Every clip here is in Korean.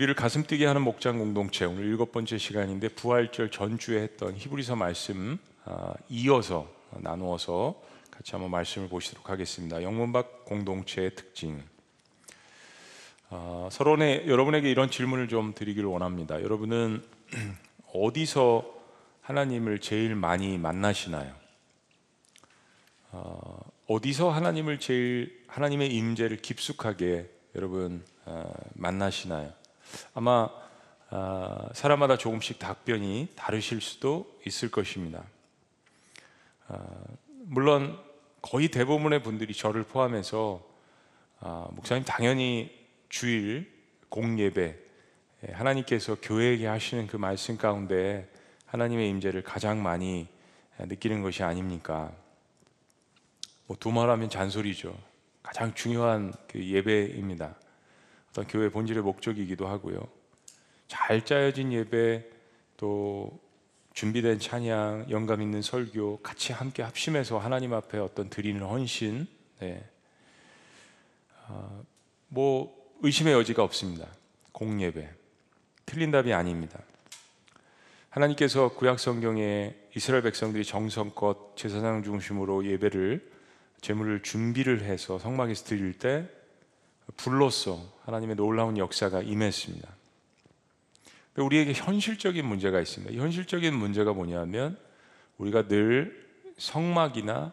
우리를 가슴 뛰게 하는 목장 공동체 오늘 일곱 번째 시간인데 부활절 전주에 했던 히브리서 말씀 아, 이어서 나누어서 같이 한번 말씀을 보시도록 하겠습니다. 영문박 공동체의 특징. 아, 서론에 여러분에게 이런 질문을 좀 드리기를 원합니다. 여러분은 어디서 하나님을 제일 많이 만나시나요? 어, 어디서 하나님을 제일 하나님의 임재를 깊숙하게 여러분 어, 만나시나요? 아마 어, 사람마다 조금씩 답변이 다르실 수도 있을 것입니다. 어, 물론 거의 대부분의 분들이 저를 포함해서 어, 목사님 당연히 주일 공예배 예, 하나님께서 교회에게 하시는 그 말씀 가운데 하나님의 임재를 가장 많이 느끼는 것이 아닙니까? 뭐 두말하면 잔소리죠. 가장 중요한 그 예배입니다. 어떤 교회 본질의 목적이기도 하고요. 잘 짜여진 예배 또 준비된 찬양, 영감 있는 설교 같이 함께 합심해서 하나님 앞에 어떤 드리는 헌신, 네. 어, 뭐 의심의 여지가 없습니다. 공예배 틀린 답이 아닙니다. 하나님께서 구약 성경에 이스라엘 백성들이 정성껏 제사장 중심으로 예배를 제물을 준비를 해서 성막에서 드릴 때 불로써 하나님의 놀라운 역사가 임했습니다. 우리에게 현실적인 문제가 있습니다. 현실적인 문제가 뭐냐면 우리가 늘 성막이나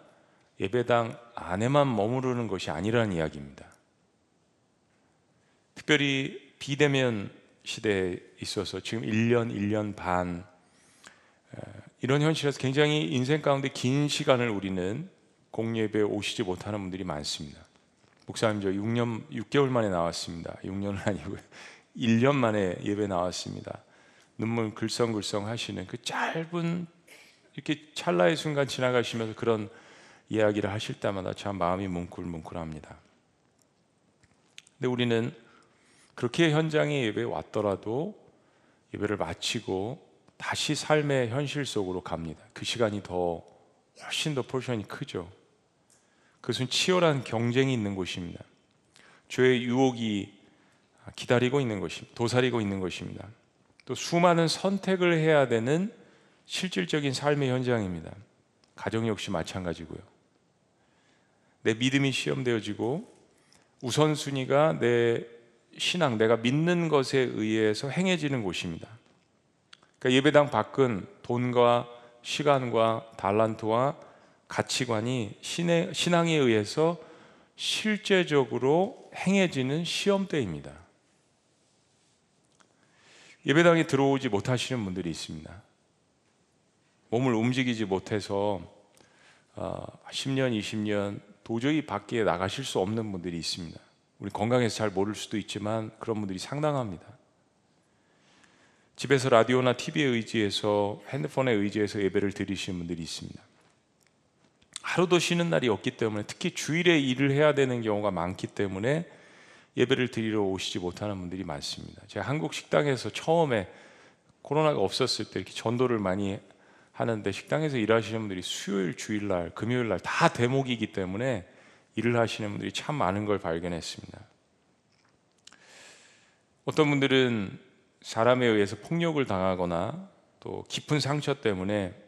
예배당 안에만 머무르는 것이 아니라는 이야기입니다. 특별히 비대면 시대에 있어서 지금 1년, 1년 반 이런 현실에서 굉장히 인생 가운데 긴 시간을 우리는 공예배에 오시지 못하는 분들이 많습니다. 목사님 저 6년 6개월 만에 나왔습니다. 6년은 아니고요. 1년 만에 예배 나왔습니다. 눈물 글썽글썽 하시는 그 짧은 이렇게 찰나의 순간 지나가시면서 그런 이야기를 하실 때마다 참 마음이 뭉클뭉클합니다. 근데 우리는 그렇게 현장에 예배에 왔더라도 예배를 마치고 다시 삶의 현실 속으로 갑니다. 그 시간이 더 훨씬 더 포션이 크죠. 그것은 치열한 경쟁이 있는 곳입니다. 죄의 유혹이 기다리고 있는 것입니다. 도사리고 있는 것입니다. 또 수많은 선택을 해야 되는 실질적인 삶의 현장입니다. 가정 역시 마찬가지고요. 내 믿음이 시험되어지고 우선순위가 내 신앙, 내가 믿는 것에 의해서 행해지는 곳입니다. 그러니까 예배당 밖은 돈과 시간과 달란트와 가치관이 신의, 신앙에 의해서 실제적으로 행해지는 시험대입니다. 예배당에 들어오지 못하시는 분들이 있습니다. 몸을 움직이지 못해서 10년, 어, 20년 도저히 밖에 나가실 수 없는 분들이 있습니다. 우리 건강해서 잘 모를 수도 있지만 그런 분들이 상당합니다. 집에서 라디오나 TV에 의지해서 핸드폰에 의지해서 예배를 드리시는 분들이 있습니다. 하루도 쉬는 날이 없기 때문에 특히 주일에 일을 해야 되는 경우가 많기 때문에 예배를 드리러 오시지 못하는 분들이 많습니다. 제가 한국 식당에서 처음에 코로나가 없었을 때 이렇게 전도를 많이 하는데 식당에서 일하시는 분들이 수요일, 주일날, 금요일날 다 대목이기 때문에 일을 하시는 분들이 참 많은 걸 발견했습니다. 어떤 분들은 사람에 의해서 폭력을 당하거나 또 깊은 상처 때문에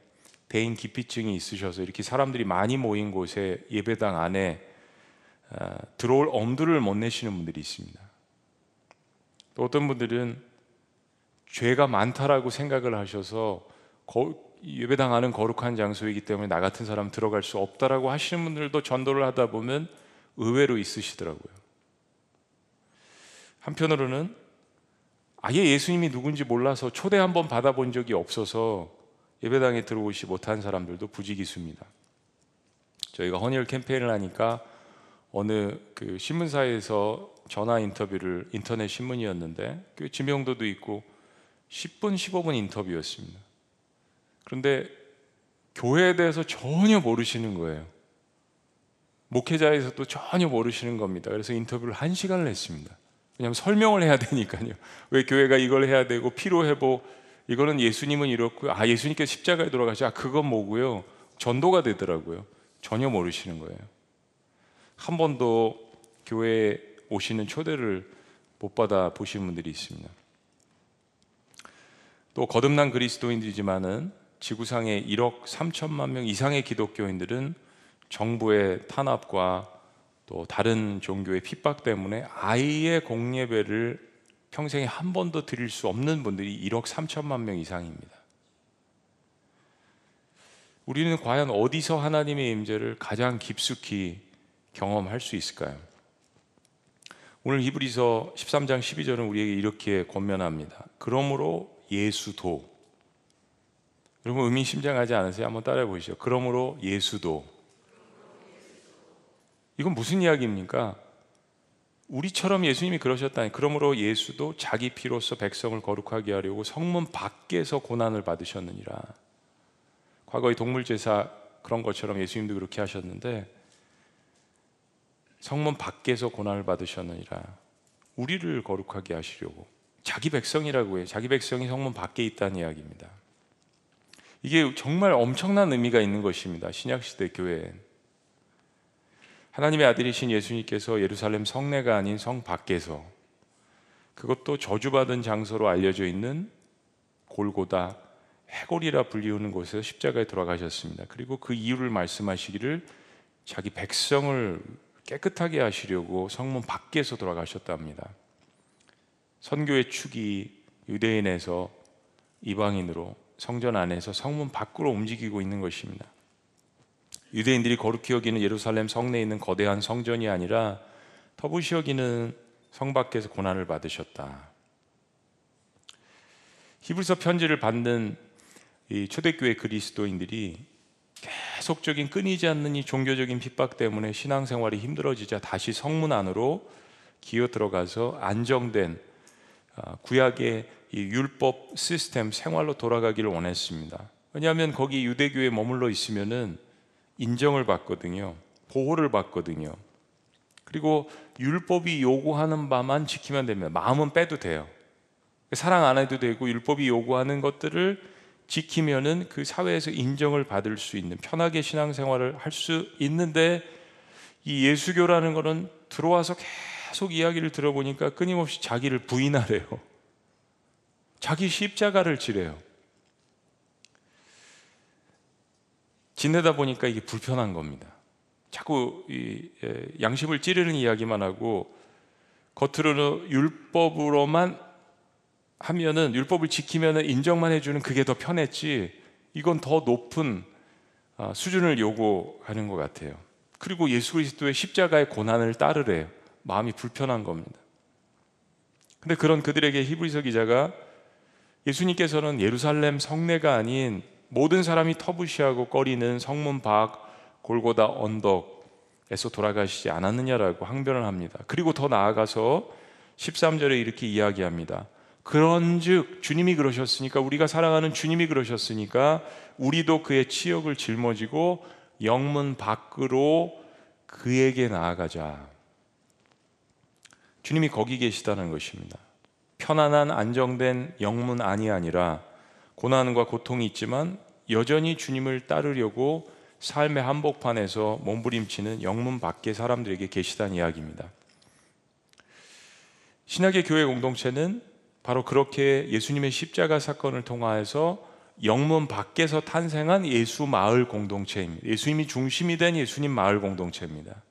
대인 기피증이 있으셔서 이렇게 사람들이 많이 모인 곳에 예배당 안에 어, 들어올 엄두를 못 내시는 분들이 있습니다. 또 어떤 분들은 죄가 많다라고 생각을 하셔서 예배당 안은 거룩한 장소이기 때문에 나 같은 사람 들어갈 수 없다라고 하시는 분들도 전도를 하다 보면 의외로 있으시더라고요. 한편으로는 아예 예수님이 누군지 몰라서 초대 한번 받아본 적이 없어서 예배당에 들어오시 못한 사람들도 부지기수입니다. 저희가 헌혈 캠페인을 하니까 어느 그 신문사에서 전화 인터뷰를 인터넷 신문이었는데 그 지명도도 있고 10분 15분 인터뷰였습니다. 그런데 교회에 대해서 전혀 모르시는 거예요. 목회자에서도 전혀 모르시는 겁니다. 그래서 인터뷰를 한 시간을 했습니다. 왜냐하면 설명을 해야 되니까요. 왜 교회가 이걸 해야 되고 피로 회복 이거는 예수님은 이렇고 아 예수님께서 십자가에 돌아가시 아 그건 뭐고요. 전도가 되더라고요. 전혀 모르시는 거예요. 한 번도 교회에 오시는 초대를 못 받아 보신 분들이 있습니다. 또 거듭난 그리스도인들이지만은 지구상에 1억 3천만 명 이상의 기독교인들은 정부의 탄압과 또 다른 종교의 핍박 때문에 아이의 공예배를 평생에 한 번도 드릴 수 없는 분들이 1억 3천만 명 이상입니다. 우리는 과연 어디서 하나님의 임재를 가장 깊숙이 경험할 수 있을까요? 오늘 히브리서 13장 12절은 우리에게 이렇게 권면합니다. 그러므로 예수도 여러분 의미심장하지 않으세요? 한번 따라해 보시죠. 그러므로 예수도 이건 무슨 이야기입니까? 우리처럼 예수님이 그러셨다니 그러므로 예수도 자기 피로서 백성을 거룩하게 하려고 성문 밖에서 고난을 받으셨느니라. 과거의 동물 제사 그런 것처럼 예수님도 그렇게 하셨는데 성문 밖에서 고난을 받으셨느니라. 우리를 거룩하게 하시려고 자기 백성이라고 해요. 자기 백성이 성문 밖에 있다는 이야기입니다. 이게 정말 엄청난 의미가 있는 것입니다. 신약 시대 교회엔. 하나님의 아들이신 예수님께서 예루살렘 성내가 아닌 성 밖에서 그것도 저주받은 장소로 알려져 있는 골고다 해골이라 불리우는 곳에서 십자가에 돌아가셨습니다. 그리고 그 이유를 말씀하시기를 자기 백성을 깨끗하게 하시려고 성문 밖에서 돌아가셨답니다. 선교의 축이 유대인에서 이방인으로 성전 안에서 성문 밖으로 움직이고 있는 것입니다. 유대인들이 거룩히 여기는 예루살렘 성내에 있는 거대한 성전이 아니라 터부시 여기는 성 밖에서 고난을 받으셨다. 히브리서 편지를 받는 이 초대교회 그리스도인들이 계속적인 끊이지 않는 이 종교적인 핍박 때문에 신앙생활이 힘들어지자 다시 성문 안으로 기어 들어가서 안정된 아, 구약의 이 율법 시스템 생활로 돌아가기를 원했습니다. 왜냐하면 거기 유대교에 머물러 있으면은 인정을 받거든요. 보호를 받거든요. 그리고 율법이 요구하는 바만 지키면 됩니다. 마음은 빼도 돼요. 사랑 안 해도 되고 율법이 요구하는 것들을 지키면은 그 사회에서 인정을 받을 수 있는 편하게 신앙생활을 할 수 있는데 이 예수교라는 거는 들어와서 계속 이야기를 들어보니까 끊임없이 자기를 부인하래요. 자기 십자가를 지래요. 지내다 보니까 이게 불편한 겁니다. 자꾸 이 양심을 찌르는 이야기만 하고 겉으로는 율법으로만 하면은 율법을 지키면은 인정만 해주는 그게 더 편했지 이건 더 높은 아, 수준을 요구하는 것 같아요. 그리고 예수 그리스도의 십자가의 고난을 따르래요. 마음이 불편한 겁니다. 근데 그런 그들에게 히브리서 기자가 예수님께서는 예루살렘 성내가 아닌 모든 사람이 터부시하고 꺼리는 성문 밖 골고다 언덕에서 돌아가시지 않았느냐라고 항변을 합니다. 그리고 더 나아가서 13절에 이렇게 이야기합니다. 그런즉 주님이 그러셨으니까 우리가 사랑하는 주님이 그러셨으니까 우리도 그의 치욕을 짊어지고 영문 밖으로 그에게 나아가자. 주님이 거기 계시다는 것입니다. 편안한 안정된 영문 안이 아니라 고난과 고통이 있지만 여전히 주님을 따르려고 삶의 한복판에서 몸부림치는 영문 밖의 사람들에게 계시다는 이야기입니다. 신약의 교회 공동체는 바로 그렇게 예수님의 십자가 사건을 통하여서 영문 밖에서 탄생한 예수 마을 공동체입니다. 예수님이 중심이 된 예수님 마을 공동체입니다.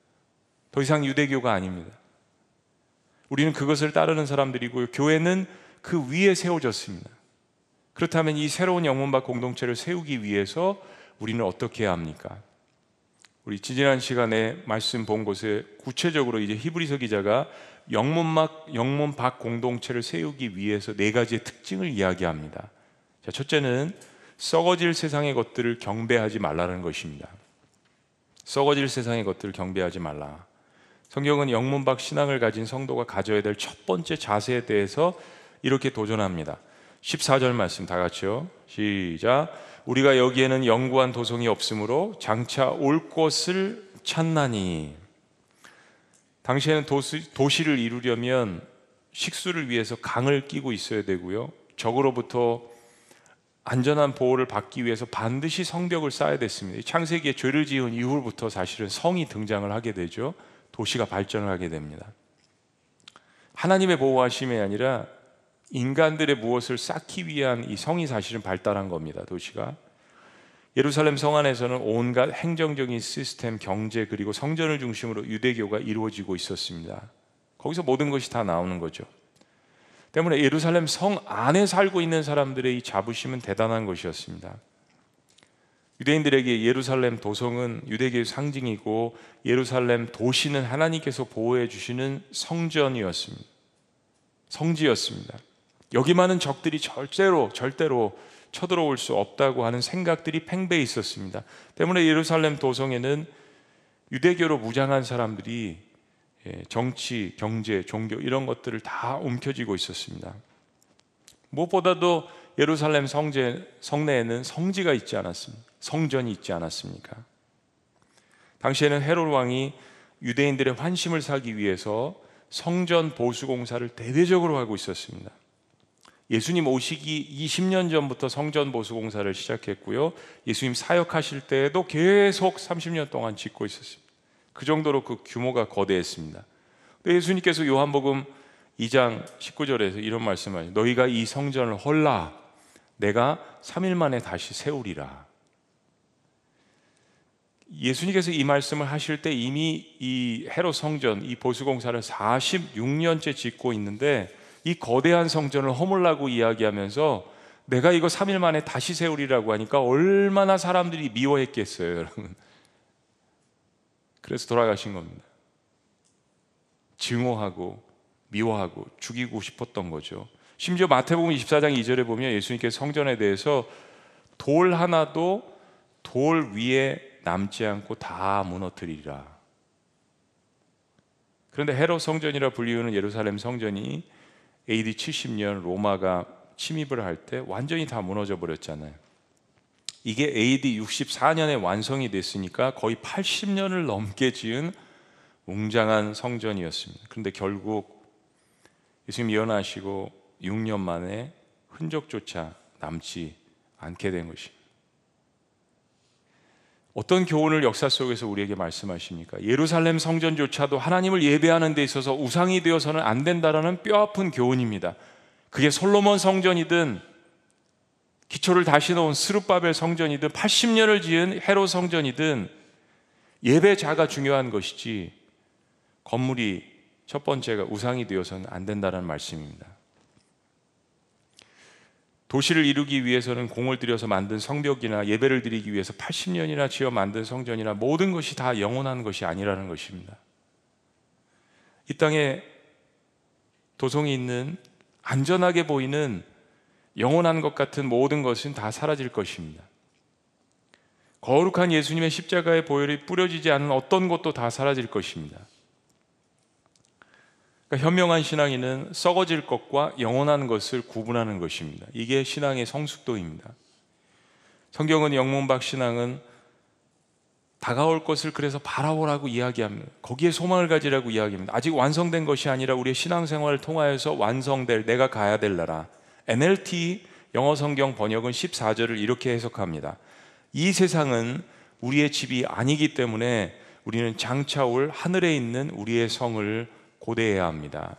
더 이상 유대교가 아닙니다. 우리는 그것을 따르는 사람들이고 교회는 그 위에 세워졌습니다. 그렇다면 이 새로운 영문박 공동체를 세우기 위해서 우리는 어떻게 해야 합니까? 우리 지지난 시간에 말씀 본 곳에 구체적으로 이제 히브리서 기자가 영문막 영문박 공동체를 세우기 위해서 네 가지의 특징을 이야기합니다. 자, 첫째는 썩어질 세상의 것들을 경배하지 말라는 것입니다. 썩어질 세상의 것들을 경배하지 말라. 성경은 영문박 신앙을 가진 성도가 가져야 될 첫 번째 자세에 대해서 이렇게 도전합니다. 14절 말씀 다 같이요. 시작. 우리가 여기에는 영구한 도성이 없으므로 장차 올 것을 찾나니. 당시에는 도시, 도시를 이루려면 식수를 위해서 강을 끼고 있어야 되고요. 적으로부터 안전한 보호를 받기 위해서 반드시 성벽을 쌓아야 됐습니다. 창세기에 죄를 지은 이후부터 사실은 성이 등장을 하게 되죠. 도시가 발전을 하게 됩니다. 하나님의 보호하심이 아니라 인간들의 무엇을 쌓기 위한 이 성이 사실은 발달한 겁니다. 도시가 예루살렘 성 안에서는 온갖 행정적인 시스템, 경제 그리고 성전을 중심으로 유대교가 이루어지고 있었습니다. 거기서 모든 것이 다 나오는 거죠. 때문에 예루살렘 성 안에 살고 있는 사람들의 이 자부심은 대단한 것이었습니다. 유대인들에게 예루살렘 도성은 유대교의 상징이고 예루살렘 도시는 하나님께서 보호해 주시는 성전이었습니다. 성지였습니다. 여기 많은 적들이 절대로 절대로 쳐들어올 수 없다고 하는 생각들이 팽배해 있었습니다. 때문에 예루살렘 도성에는 유대교로 무장한 사람들이 예, 정치, 경제, 종교 이런 것들을 다 움켜쥐고 있었습니다. 무엇보다도 예루살렘 성제, 성내에는 성지가 있지 않았습니다. 성전이 있지 않았습니까? 당시에는 헤롯 왕이 유대인들의 환심을 사기 위해서 성전 보수 공사를 대대적으로 하고 있었습니다. 예수님 오시기 20년 전부터 성전 보수 공사를 시작했고요. 예수님 사역하실 때에도 계속 30년 동안 짓고 있었습니다. 그 정도로 그 규모가 거대했습니다. 예수님께서 요한복음 2장 19절에서 이런 말씀을 너희가 이 성전을 헐라 내가 3일 만에 다시 세우리라. 예수님께서 이 말씀을 하실 때 이미 이 헤롯 성전 이 보수 공사를 46년째 짓고 있는데 이 거대한 성전을 허물라고 이야기하면서 내가 이거 3일 만에 다시 세우리라고 하니까 얼마나 사람들이 미워했겠어요, 여러분. 그래서 돌아가신 겁니다. 증오하고 미워하고 죽이고 싶었던 거죠. 심지어 마태복음 24장 2절에 보면 예수님께서 성전에 대해서 돌 하나도 돌 위에 남지 않고 다 무너뜨리리라. 그런데 헤롯 성전이라 불리우는 예루살렘 성전이 AD 70년 로마가 침입을 할 때 완전히 다 무너져 버렸잖아요. 이게 AD 64년에 완성이 됐으니까 거의 80년을 넘게 지은 웅장한 성전이었습니다. 그런데 결국 예수님 예언하시고 6년 만에 흔적조차 남지 않게 된 것입니다. 어떤 교훈을 역사 속에서 우리에게 말씀하십니까? 예루살렘 성전조차도 하나님을 예배하는 데 있어서 우상이 되어서는 안 된다라는 뼈아픈 교훈입니다. 그게 솔로몬 성전이든 기초를 다시 놓은 스룹바벨 성전이든 80년을 지은 헤로 성전이든 예배자가 중요한 것이지 건물이 첫 번째가 우상이 되어서는 안 된다는 말씀입니다. 도시를 이루기 위해서는 공을 들여서 만든 성벽이나 예배를 드리기 위해서 80년이나 지어 만든 성전이나 모든 것이 다 영원한 것이 아니라는 것입니다. 이 땅에 도성이 있는 안전하게 보이는 영원한 것 같은 모든 것은 다 사라질 것입니다. 거룩한 예수님의 십자가의 보혈이 뿌려지지 않은 어떤 것도 다 사라질 것입니다. 그러니까 현명한 신앙인은 썩어질 것과 영원한 것을 구분하는 것입니다. 이게 신앙의 성숙도입니다. 성경은 영문박 신앙은 다가올 것을 그래서 바라보라고 이야기합니다. 거기에 소망을 가지라고 이야기합니다. 아직 완성된 것이 아니라 우리의 신앙생활을 통하여서 완성될 내가 가야 될 나라. NLT 영어 성경 번역은 14절을 이렇게 해석합니다. 이 세상은 우리의 집이 아니기 때문에 우리는 장차 올 하늘에 있는 우리의 성을 고대해야 합니다.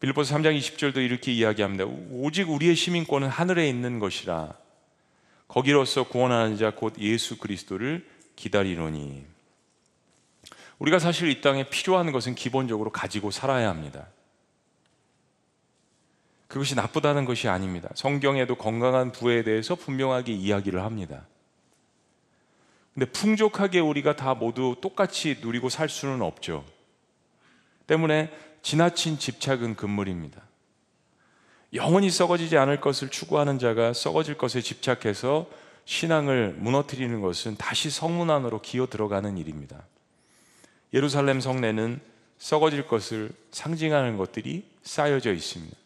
빌보서 3장 20절도 이렇게 이야기합니다. 오직 우리의 시민권은 하늘에 있는 것이라. 거기로서 구원하는 자 곧 예수 그리스도를 기다리노니. 우리가 사실 이 땅에 필요한 것은 기본적으로 가지고 살아야 합니다. 그것이 나쁘다는 것이 아닙니다. 성경에도 건강한 부에 대해서 분명하게 이야기를 합니다. 근데 풍족하게 우리가 다 모두 똑같이 누리고 살 수는 없죠. 때문에 지나친 집착은 금물입니다. 영원히 썩어지지 않을 것을 추구하는 자가 썩어질 것에 집착해서 신앙을 무너뜨리는 것은 다시 성문 안으로 기어 들어가는 일입니다. 예루살렘 성내는 썩어질 것을 상징하는 것들이 쌓여져 있습니다.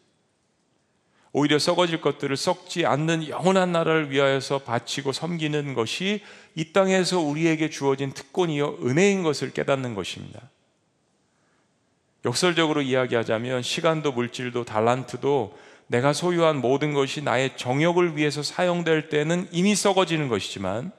오히려 썩어질 것들을 썩지 않는 영원한 나라를 위하여서 바치고 섬기는 것이 이 땅에서 우리에게 주어진 특권이요 은혜인 것을 깨닫는 것입니다. 역설적으로 이야기하자면 시간도 물질도 달란트도 내가 소유한 모든 것이 나의 정욕을 위해서 사용될 때는 이미 썩어지는 것이지만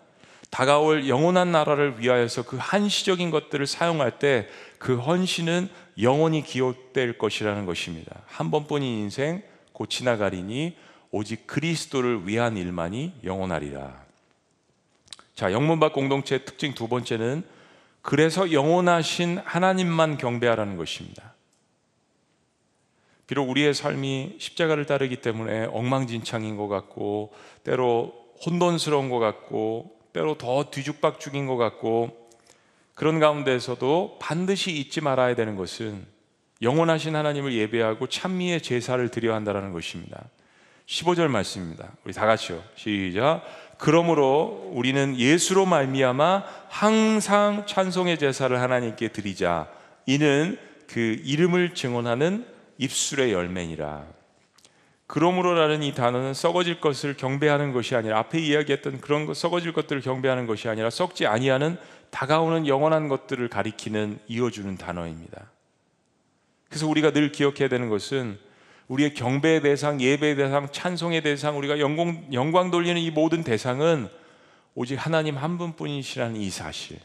다가올 영원한 나라를 위하여서 그 한시적인 것들을 사용할 때 그 헌신은 영원히 기억될 것이라는 것입니다. 한 번뿐인 인생 곧 지나가리니 오직 그리스도를 위한 일만이 영원하리라. 자, 영문박 공동체 특징 두 번째는 그래서 영원하신 하나님만 경배하라는 것입니다. 비록 우리의 삶이 십자가를 따르기 때문에 엉망진창인 것 같고 때로 혼돈스러운 것 같고 때로 더 뒤죽박죽인 것 같고 그런 가운데에서도 반드시 잊지 말아야 되는 것은 영원하신 하나님을 예배하고 찬미의 제사를 드려야 한다는 것입니다. 15절 말씀입니다. 우리 다 같이요. 시작. 그러므로 우리는 예수로 말미암아 항상 찬송의 제사를 하나님께 드리자. 이는 그 이름을 증언하는 입술의 열매니라. 그러므로라는 이 단어는 썩어질 것을 경배하는 것이 아니라 앞에 이야기했던 그런 것, 썩어질 것들을 경배하는 것이 아니라 썩지 아니하는 다가오는 영원한 것들을 가리키는 이어주는 단어입니다. 그래서 우리가 늘 기억해야 되는 것은 우리의 경배의 대상, 예배의 대상, 찬송의 대상, 우리가 영광, 영광 돌리는 이 모든 대상은 오직 하나님 한 분뿐이시라는 이 사실.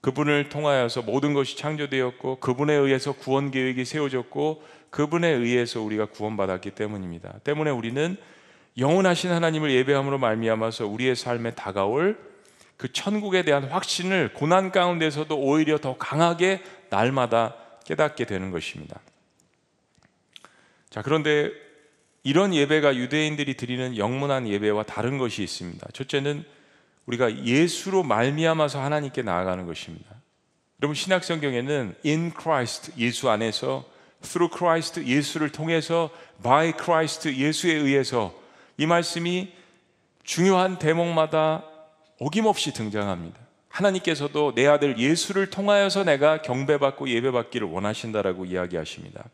그분을 통하여서 모든 것이 창조되었고 그분에 의해서 구원 계획이 세워졌고 그분에 의해서 우리가 구원받았기 때문입니다. 때문에 우리는 영원하신 하나님을 예배함으로 말미암아서 우리의 삶에 다가올 그 천국에 대한 확신을 고난 가운데서도 오히려 더 강하게 날마다 깨닫게 되는 것입니다. 자, 그런데 이런 예배가 유대인들이 드리는 영문한 예배와 다른 것이 있습니다. 첫째는 우리가 예수로 말미암아서 하나님께 나아가는 것입니다. 여러분 신약 성경에는 in Christ 예수 안에서 through Christ 예수를 통해서 by Christ 예수에 의해서 이 말씀이 중요한 대목마다 어김없이 등장합니다. 하나님께서도 내 아들 예수를 통하여서 내가 경배받고 예배받기를 원하신다라고 이야기하십니다.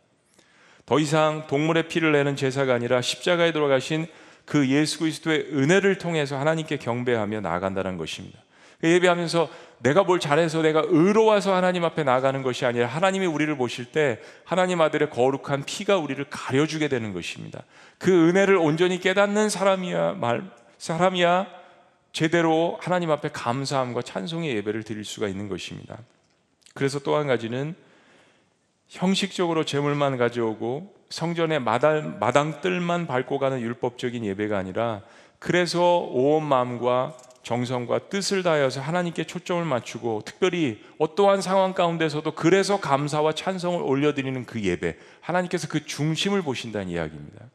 더 이상 동물의 피를 내는 제사가 아니라 십자가에 돌아가신 그 예수 그리스도의 은혜를 통해서 하나님께 경배하며 나아간다는 것입니다. 그 예배하면서 내가 뭘 잘해서 내가 의로워서 하나님 앞에 나아가는 것이 아니라 하나님이 우리를 보실 때 하나님 아들의 거룩한 피가 우리를 가려주게 되는 것입니다. 그 은혜를 온전히 깨닫는 사람이야 말 사람이야 제대로 하나님 앞에 감사함과 찬송의 예배를 드릴 수가 있는 것입니다. 그래서 또 한 가지는 형식적으로 제물만 가져오고 성전의 마당, 마당뜰만 밟고 가는 율법적인 예배가 아니라 그래서 온 마음과 정성과 뜻을 다하여서 하나님께 초점을 맞추고 특별히 어떠한 상황 가운데서도 그래서 감사와 찬성을 올려드리는 그 예배 하나님께서 그 중심을 보신다는 이야기입니다.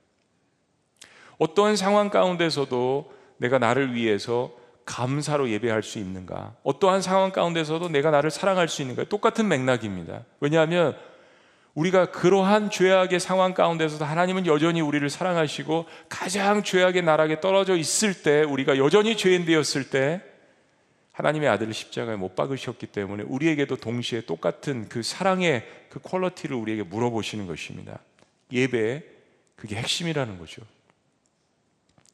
어떠한 상황 가운데서도 내가 나를 위해서 감사로 예배할 수 있는가? 어떠한 상황 가운데서도 내가 나를 사랑할 수 있는가? 똑같은 맥락입니다. 왜냐하면 우리가 그러한 죄악의 상황 가운데서도 하나님은 여전히 우리를 사랑하시고 가장 죄악의 나락에 떨어져 있을 때 우리가 여전히 죄인 되었을 때 하나님의 아들을 십자가에 못 박으셨기 때문에 우리에게도 동시에 똑같은 그 사랑의 그 퀄러티를 우리에게 물어보시는 것입니다. 예배 그게 핵심이라는 거죠.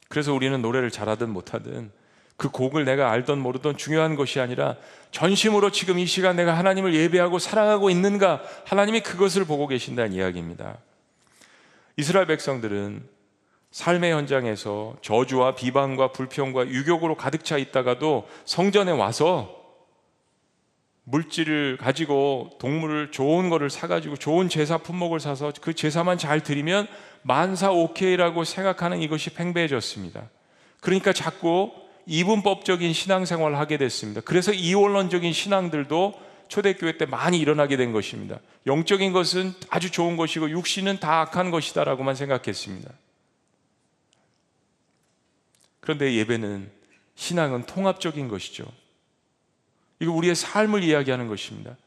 그래서 우리는 노래를 잘하든 못하든 그 곡을 내가 알던 모르던 중요한 것이 아니라 전심으로 지금 이 시간 내가 하나님을 예배하고 사랑하고 있는가 하나님이 그것을 보고 계신다는 이야기입니다. 이스라엘 백성들은 삶의 현장에서 저주와 비방과 불평과 유격으로 가득 차 있다가도 성전에 와서 물질을 가지고 동물을 좋은 거를 사가지고 좋은 제사 품목을 사서 그 제사만 잘 드리면 만사 오케이라고 생각하는 이것이 팽배해졌습니다. 그러니까 자꾸 이분법적인 신앙생활을 하게 됐습니다. 그래서 이원론적인 신앙들도 초대교회 때 많이 일어나게 된 것입니다. 영적인 것은 아주 좋은 것이고 육신은 다 악한 것이다라고만 생각했습니다. 그런데 예배는 신앙은 통합적인 것이죠. 이거 우리의 삶을 이야기하는 것입니다.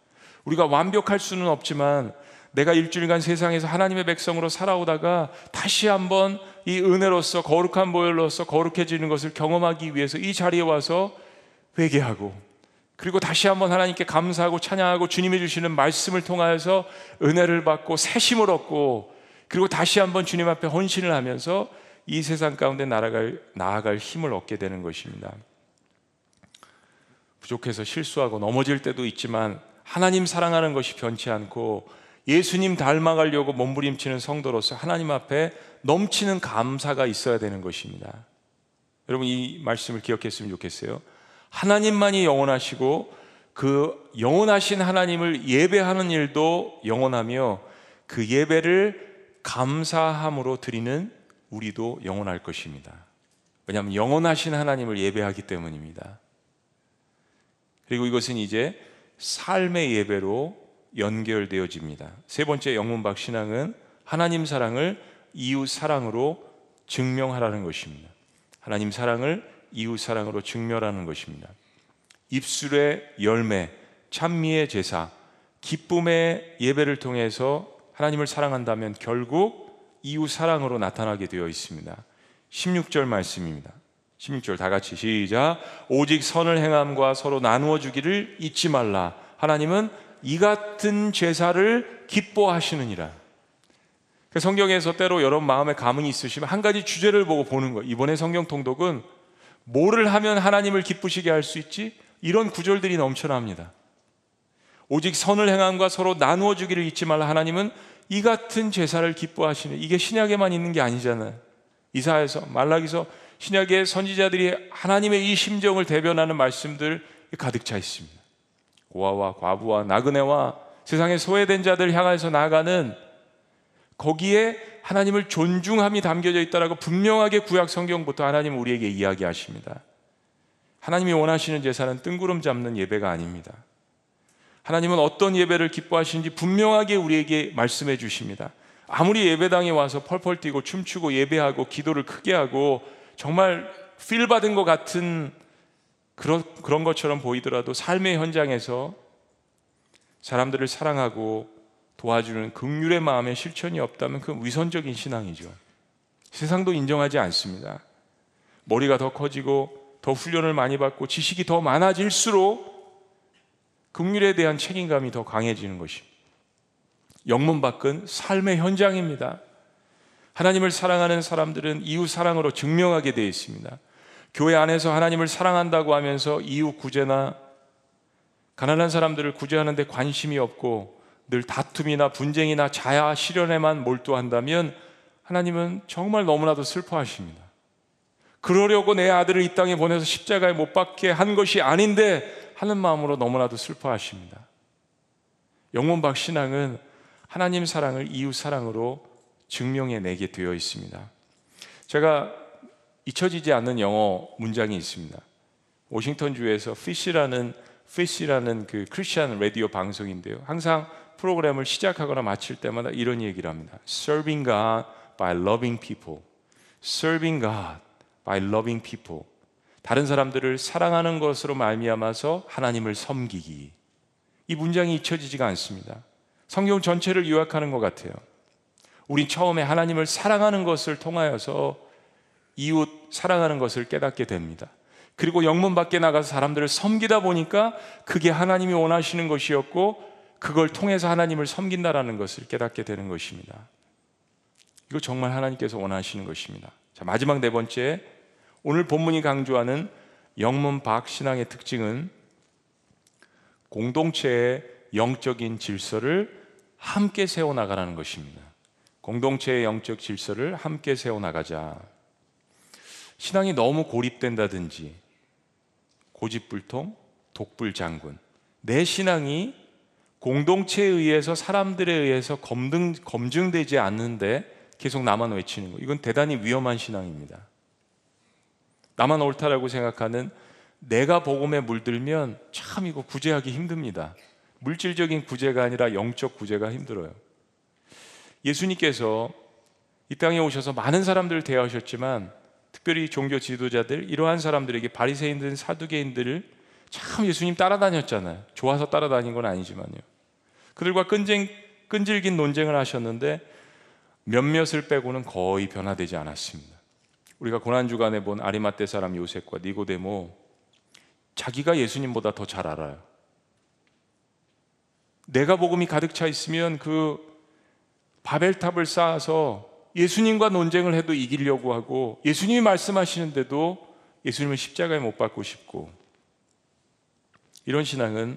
우리가 완벽할 수는 없지만 내가 일주일간 세상에서 하나님의 백성으로 살아오다가 다시 한번 이 은혜로서 거룩한 보혈로서 거룩해지는 것을 경험하기 위해서 이 자리에 와서 회개하고 그리고 다시 한번 하나님께 감사하고 찬양하고 주님이 주시는 말씀을 통하여서 은혜를 받고 새심을 얻고 그리고 다시 한번 주님 앞에 헌신을 하면서 이 세상 가운데 나아갈, 나아갈 힘을 얻게 되는 것입니다. 부족해서 실수하고 넘어질 때도 있지만 하나님 사랑하는 것이 변치 않고 예수님 닮아가려고 몸부림치는 성도로서 하나님 앞에 넘치는 감사가 있어야 되는 것입니다. 여러분 이 말씀을 기억했으면 좋겠어요. 하나님만이 영원하시고 그 영원하신 하나님을 예배하는 일도 영원하며 그 예배를 감사함으로 드리는 우리도 영원할 것입니다. 왜냐하면 영원하신 하나님을 예배하기 때문입니다. 그리고 이것은 이제 삶의 예배로 연결되어집니다. 세 번째 영문박 신앙은 하나님 사랑을 이웃 사랑으로 증명하라는 것입니다. 하나님 사랑을 이웃 사랑으로 증명하는 것입니다. 입술의 열매, 찬미의 제사, 기쁨의 예배를 통해서 하나님을 사랑한다면 결국 이웃 사랑으로 나타나게 되어 있습니다. 16절 말씀입니다. 16절 다 같이 시작. 오직 선을 행함과 서로 나누어 주기를 잊지 말라. 하나님은 이 같은 제사를 기뻐하시느니라. 그 성경에서 때로 여러분 마음에 감흥이 있으시면 한 가지 주제를 보고 보는 거예요. 이번에 성경 통독은 뭐를 하면 하나님을 기쁘시게 할 수 있지? 이런 구절들이 넘쳐납니다. 오직 선을 행함과 서로 나누어 주기를 잊지 말라. 하나님은 이 같은 제사를 기뻐하시는 이게 신약에만 있는 게 아니잖아요. 이사에서 말라기서 신약의 선지자들이 하나님의 이 심정을 대변하는 말씀들 가득 차 있습니다. 고아와 과부와 나그네와 세상의 소외된 자들 향해서 나아가는 거기에 하나님을 존중함이 담겨져 있다라고 분명하게 구약 성경부터 하나님 우리에게 이야기하십니다. 하나님이 원하시는 제사는 뜬구름 잡는 예배가 아닙니다. 하나님은 어떤 예배를 기뻐하시는지 분명하게 우리에게 말씀해 주십니다. 아무리 예배당에 와서 펄펄 뛰고 춤추고 예배하고 기도를 크게 하고 정말 필 받은 것 같은 그런, 그런 것처럼 보이더라도 삶의 현장에서 사람들을 사랑하고 도와주는 극률의 마음의 실천이 없다면 그 위선적인 신앙이죠. 세상도 인정하지 않습니다. 머리가 더 커지고 더 훈련을 많이 받고 지식이 더 많아질수록 극률에 대한 책임감이 더 강해지는 것입니다. 영문 밖은 삶의 현장입니다. 하나님을 사랑하는 사람들은 이웃 사랑으로 증명하게 되어 있습니다. 교회 안에서 하나님을 사랑한다고 하면서 이웃 구제나 가난한 사람들을 구제하는데 관심이 없고 늘 다툼이나 분쟁이나 자아 실현에만 몰두한다면 하나님은 정말 너무나도 슬퍼하십니다. 그러려고 내 아들을 이 땅에 보내서 십자가에 못 박게 한 것이 아닌데 하는 마음으로 너무나도 슬퍼하십니다. 영문박 신앙은 하나님 사랑을 이웃 사랑으로 증명해 내게 되어 있습니다. 제가 잊혀지지 않는 영어 문장이 있습니다. 워싱턴 주에서 피시라는 피시라는 그 크리스천 라디오 방송인데요. 항상 프로그램을 시작하거나 마칠 때마다 이런 얘기를 합니다. Serving God by loving people. Serving God by loving people. 다른 사람들을 사랑하는 것으로 말미암아서 하나님을 섬기기. 이 문장이 잊혀지지가 않습니다. 성경 전체를 요약하는 것 같아요. 우린 처음에 하나님을 사랑하는 것을 통하여서 이웃 사랑하는 것을 깨닫게 됩니다. 그리고 영문 밖에 나가서 사람들을 섬기다 보니까 그게 하나님이 원하시는 것이었고 그걸 통해서 하나님을 섬긴다라는 것을 깨닫게 되는 것입니다. 이거 정말 하나님께서 원하시는 것입니다. 자, 마지막 네 번째 오늘 본문이 강조하는 영문 박 신앙의 특징은 공동체의 영적인 질서를 함께 세워 나가라는 것입니다. 공동체의 영적 질서를 함께 세워 나가자. 신앙이 너무 고립된다든지 고집불통, 독불장군. 내 신앙이 공동체에 의해서 사람들에 의해서 검증, 검증되지 않는데 계속 나만 외치는 거. 이건 대단히 위험한 신앙입니다. 나만 옳다라고 생각하는 내가 복음에 물들면 참 이거 구제하기 힘듭니다. 물질적인 구제가 아니라 영적 구제가 힘들어요. 예수님께서 이 땅에 오셔서 많은 사람들을 대하셨지만 특별히 종교 지도자들 이러한 사람들에게 바리새인들 사두개인들을 참 예수님 따라다녔잖아요. 좋아서 따라다닌 건 아니지만요. 그들과 끈질, 끈질긴 논쟁을 하셨는데 몇몇을 빼고는 거의 변화되지 않았습니다. 우리가 고난 주간에 본 아리마떼 사람 요셉과 니고데모 자기가 예수님보다 더 잘 알아요. 내가 복음이 가득 차 있으면 그 바벨탑을 쌓아서 예수님과 논쟁을 해도 이기려고 하고 예수님이 말씀하시는데도 예수님을 십자가에 못 박고 싶고 이런 신앙은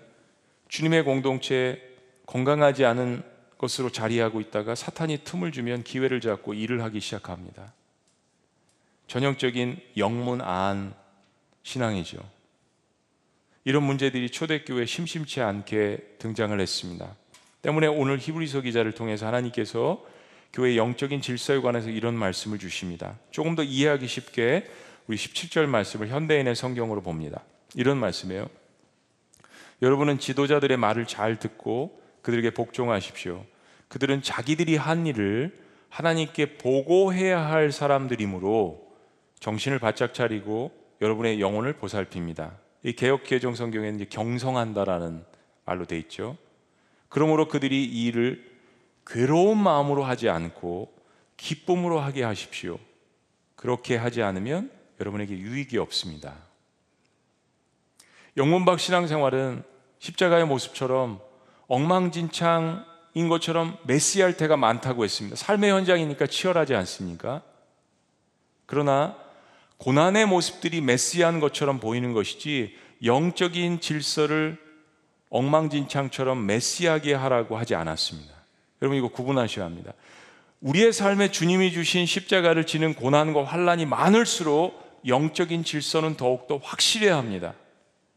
주님의 공동체에 건강하지 않은 것으로 자리하고 있다가 사탄이 틈을 주면 기회를 잡고 일을 하기 시작합니다. 전형적인 영문 안 신앙이죠. 이런 문제들이 초대교회 심심치 않게 등장을 했습니다. 때문에 오늘 히브리서 기자를 통해서 하나님께서 교회 영적인 질서에 관해서 이런 말씀을 주십니다. 조금 더 이해하기 쉽게 우리 17절 말씀을 현대인의 성경으로 봅니다. 이런 말씀이에요. 여러분은 지도자들의 말을 잘 듣고 그들에게 복종하십시오. 그들은 자기들이 한 일을 하나님께 보고해야 할 사람들이므로 정신을 바짝 차리고 여러분의 영혼을 보살핍니다. 이 개혁 개정 성경에는 경성한다라는 말로 돼 있죠. 그러므로 그들이 이 일을 괴로운 마음으로 하지 않고 기쁨으로 하게 하십시오. 그렇게 하지 않으면 여러분에게 유익이 없습니다. 영문박 신앙생활은 십자가의 모습처럼 엉망진창인 것처럼 메시할 때가 많다고 했습니다. 삶의 현장이니까 치열하지 않습니까? 그러나 고난의 모습들이 메시한 것처럼 보이는 것이지 영적인 질서를 엉망진창처럼 메시하게 하라고 하지 않았습니다. 여러분 이거 구분하셔야 합니다. 우리의 삶에 주님이 주신 십자가를 지는 고난과 환란이 많을수록 영적인 질서는 더욱더 확실해야 합니다.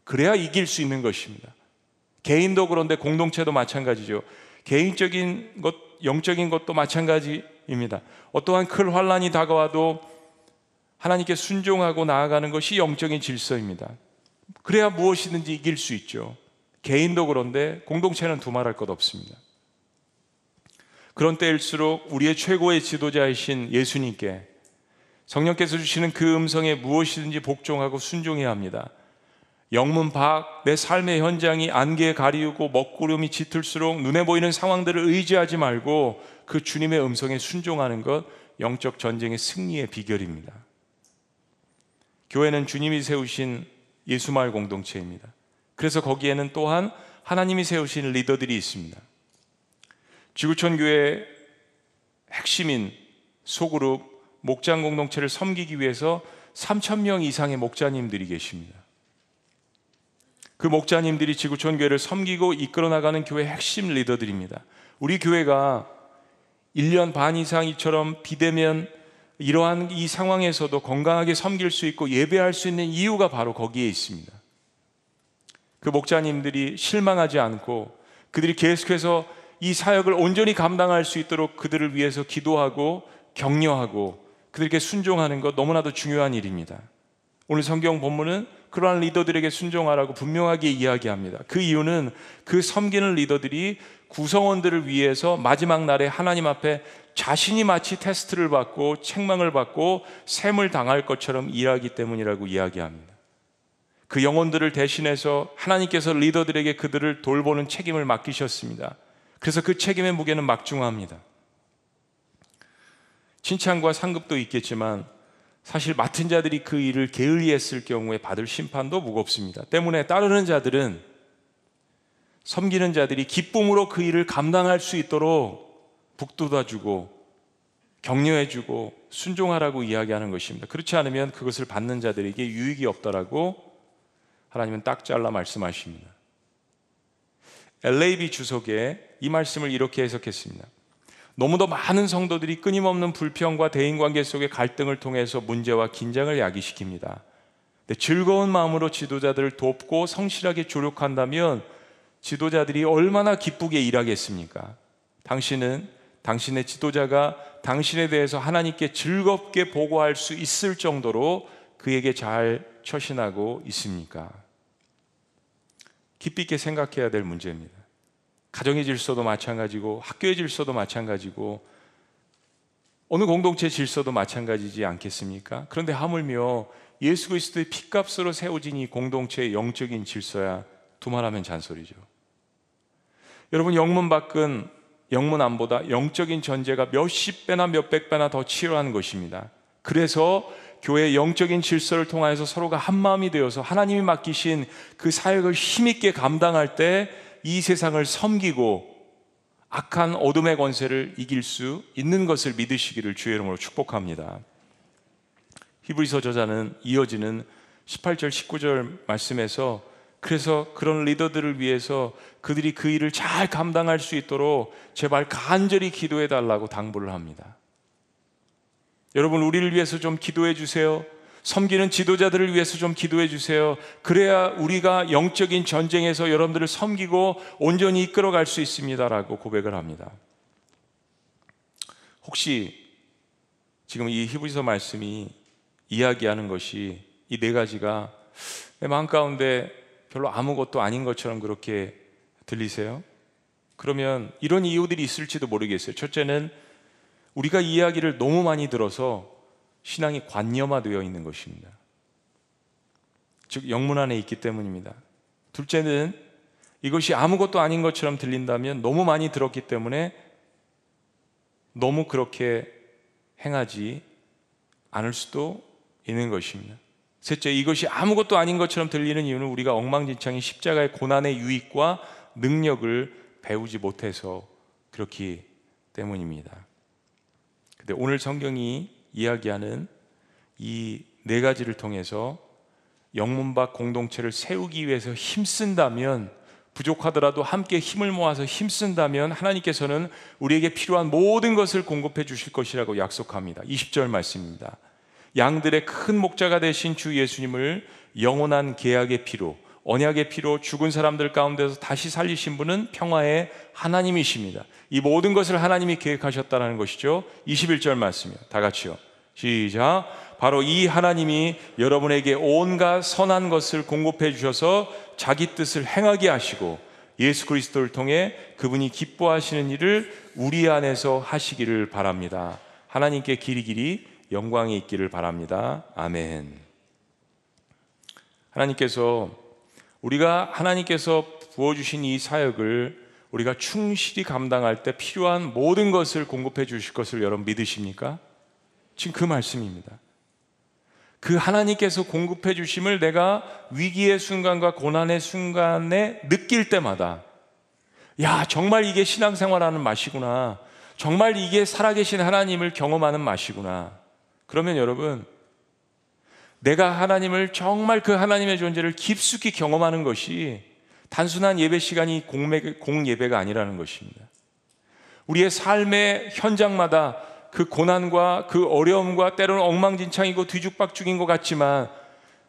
그래야 이길 수 있는 것입니다. 개인도 그런데 공동체도 마찬가지죠. 개인적인 것, 영적인 것도 마찬가지입니다. 어떠한 큰 환란이 다가와도 하나님께 순종하고 나아가는 것이 영적인 질서입니다. 그래야 무엇이든지 이길 수 있죠. 개인도 그런데 공동체는 두말할 것 없습니다. 그런 때일수록 우리의 최고의 지도자이신 예수님께 성령께서 주시는 그 음성에 무엇이든지 복종하고 순종해야 합니다. 영문 밖 내 삶의 현장이 안개에 가리우고 먹구름이 짙을수록 눈에 보이는 상황들을 의지하지 말고 그 주님의 음성에 순종하는 것 영적 전쟁의 승리의 비결입니다. 교회는 주님이 세우신 예수마을 공동체입니다. 그래서 거기에는 또한 하나님이 세우신 리더들이 있습니다. 지구촌 교회 핵심인 소그룹 목장 공동체를 섬기기 위해서 3천 명 이상의 목자님들이 계십니다. 그 목자님들이 지구촌 교회를 섬기고 이끌어 나가는 교회 핵심 리더들입니다. 우리 교회가 1년 반 이상 이처럼 비대면 이러한 이 상황에서도 건강하게 섬길 수 있고 예배할 수 있는 이유가 바로 거기에 있습니다. 그 목자님들이 실망하지 않고 그들이 계속해서 이 사역을 온전히 감당할 수 있도록 그들을 위해서 기도하고 격려하고 그들에게 순종하는 것 너무나도 중요한 일입니다. 오늘 성경 본문은 그러한 리더들에게 순종하라고 분명하게 이야기합니다. 그 이유는 그 섬기는 리더들이 구성원들을 위해서 마지막 날에 하나님 앞에 자신이 마치 테스트를 받고 책망을 받고 샘을 당할 것처럼 일하기 때문이라고 이야기합니다. 그 영혼들을 대신해서 하나님께서 리더들에게 그들을 돌보는 책임을 맡기셨습니다. 그래서 그 책임의 무게는 막중합니다. 칭찬과 상급도 있겠지만 사실 맡은 자들이 그 일을 게을리했을 경우에 받을 심판도 무겁습니다. 때문에 따르는 자들은 섬기는 자들이 기쁨으로 그 일을 감당할 수 있도록 북돋아주고 격려해주고 순종하라고 이야기하는 것입니다. 그렇지 않으면 그것을 받는 자들에게 유익이 없다라고 하나님은 딱 잘라 말씀하십니다. LAB 주석에 이 말씀을 이렇게 해석했습니다. 너무도 많은 성도들이 끊임없는 불평과 대인관계 속의 갈등을 통해서 문제와 긴장을 야기시킵니다. 즐거운 마음으로 지도자들을 돕고 성실하게 조력한다면 지도자들이 얼마나 기쁘게 일하겠습니까? 당신은 당신의 지도자가 당신에 대해서 하나님께 즐겁게 보고할 수 있을 정도로 그에게 잘 처신하고 있습니까? 깊이 있게 생각해야 될 문제입니다. 가정의 질서도 마찬가지고 학교의 질서도 마찬가지고 어느 공동체 질서도 마찬가지지 않겠습니까? 그런데 하물며 예수 그리스도의 피값으로 세워진 이 공동체의 영적인 질서야 두말하면 잔소리죠. 여러분 영문 밖은 영문 안보다 영적인 전제가 몇십 배나 몇백 배나 더 치열한 것입니다. 그래서 교회의 영적인 질서를 통하여서 서로가 한 마음이 되어서 하나님이 맡기신 그 사역을 힘있게 감당할 때 이 세상을 섬기고 악한 어둠의 권세를 이길 수 있는 것을 믿으시기를 주의 이름으로 축복합니다. 히브리서 저자는 이어지는 18절 19절 말씀에서 그래서 그런 리더들을 위해서 그들이 그 일을 잘 감당할 수 있도록 제발 간절히 기도해 달라고 당부를 합니다. 여러분 우리를 위해서 좀 기도해 주세요. 섬기는 지도자들을 위해서 좀 기도해 주세요. 그래야 우리가 영적인 전쟁에서 여러분들을 섬기고 온전히 이끌어 갈 수 있습니다라고 고백을 합니다. 혹시 지금 이 히브리서 말씀이 이야기하는 것이 이 네 가지가 내 마음 가운데 별로 아무것도 아닌 것처럼 그렇게 들리세요? 그러면 이런 이유들이 있을지도 모르겠어요. 첫째는 우리가 이야기를 너무 많이 들어서 신앙이 관념화되어 있는 것입니다. 즉 영문 안에 있기 때문입니다. 둘째는 이것이 아무것도 아닌 것처럼 들린다면 너무 많이 들었기 때문에 너무 그렇게 행하지 않을 수도 있는 것입니다. 셋째, 이것이 아무것도 아닌 것처럼 들리는 이유는 우리가 엉망진창인 십자가의 고난의 유익과 능력을 배우지 못해서 그렇기 때문입니다. 근데 오늘 성경이 이야기하는 이 네 가지를 통해서 영문박 공동체를 세우기 위해서 힘쓴다면 부족하더라도 함께 힘을 모아서 힘쓴다면 하나님께서는 우리에게 필요한 모든 것을 공급해 주실 것이라고 약속합니다. 20절 말씀입니다. 양들의 큰 목자가 되신 주 예수님을 영원한 계약의 피로 언약의 피로 죽은 사람들 가운데서 다시 살리신 분은 평화의 하나님이십니다. 이 모든 것을 하나님이 계획하셨다는 것이죠. 21절 말씀이요. 다 같이요. 시작. 바로 이 하나님이 여러분에게 온갖 선한 것을 공급해 주셔서 자기 뜻을 행하게 하시고 예수 그리스도를 통해 그분이 기뻐하시는 일을 우리 안에서 하시기를 바랍니다. 하나님께 길이 길이 영광이 있기를 바랍니다. 아멘. 하나님께서 우리가 하나님께서 부어주신 이 사역을 우리가 충실히 감당할 때 필요한 모든 것을 공급해 주실 것을 여러분 믿으십니까? 지금 그 말씀입니다. 그 하나님께서 공급해 주심을 내가 위기의 순간과 고난의 순간에 느낄 때마다 야, 정말 이게 신앙생활하는 맛이구나. 정말 이게 살아계신 하나님을 경험하는 맛이구나. 그러면 여러분, 내가 하나님을 정말 그 하나님의 존재를 깊숙이 경험하는 것이 단순한 예배 시간이 공예배가 아니라는 것입니다. 우리의 삶의 현장마다 그 고난과 그 어려움과 때로는 엉망진창이고 뒤죽박죽인 것 같지만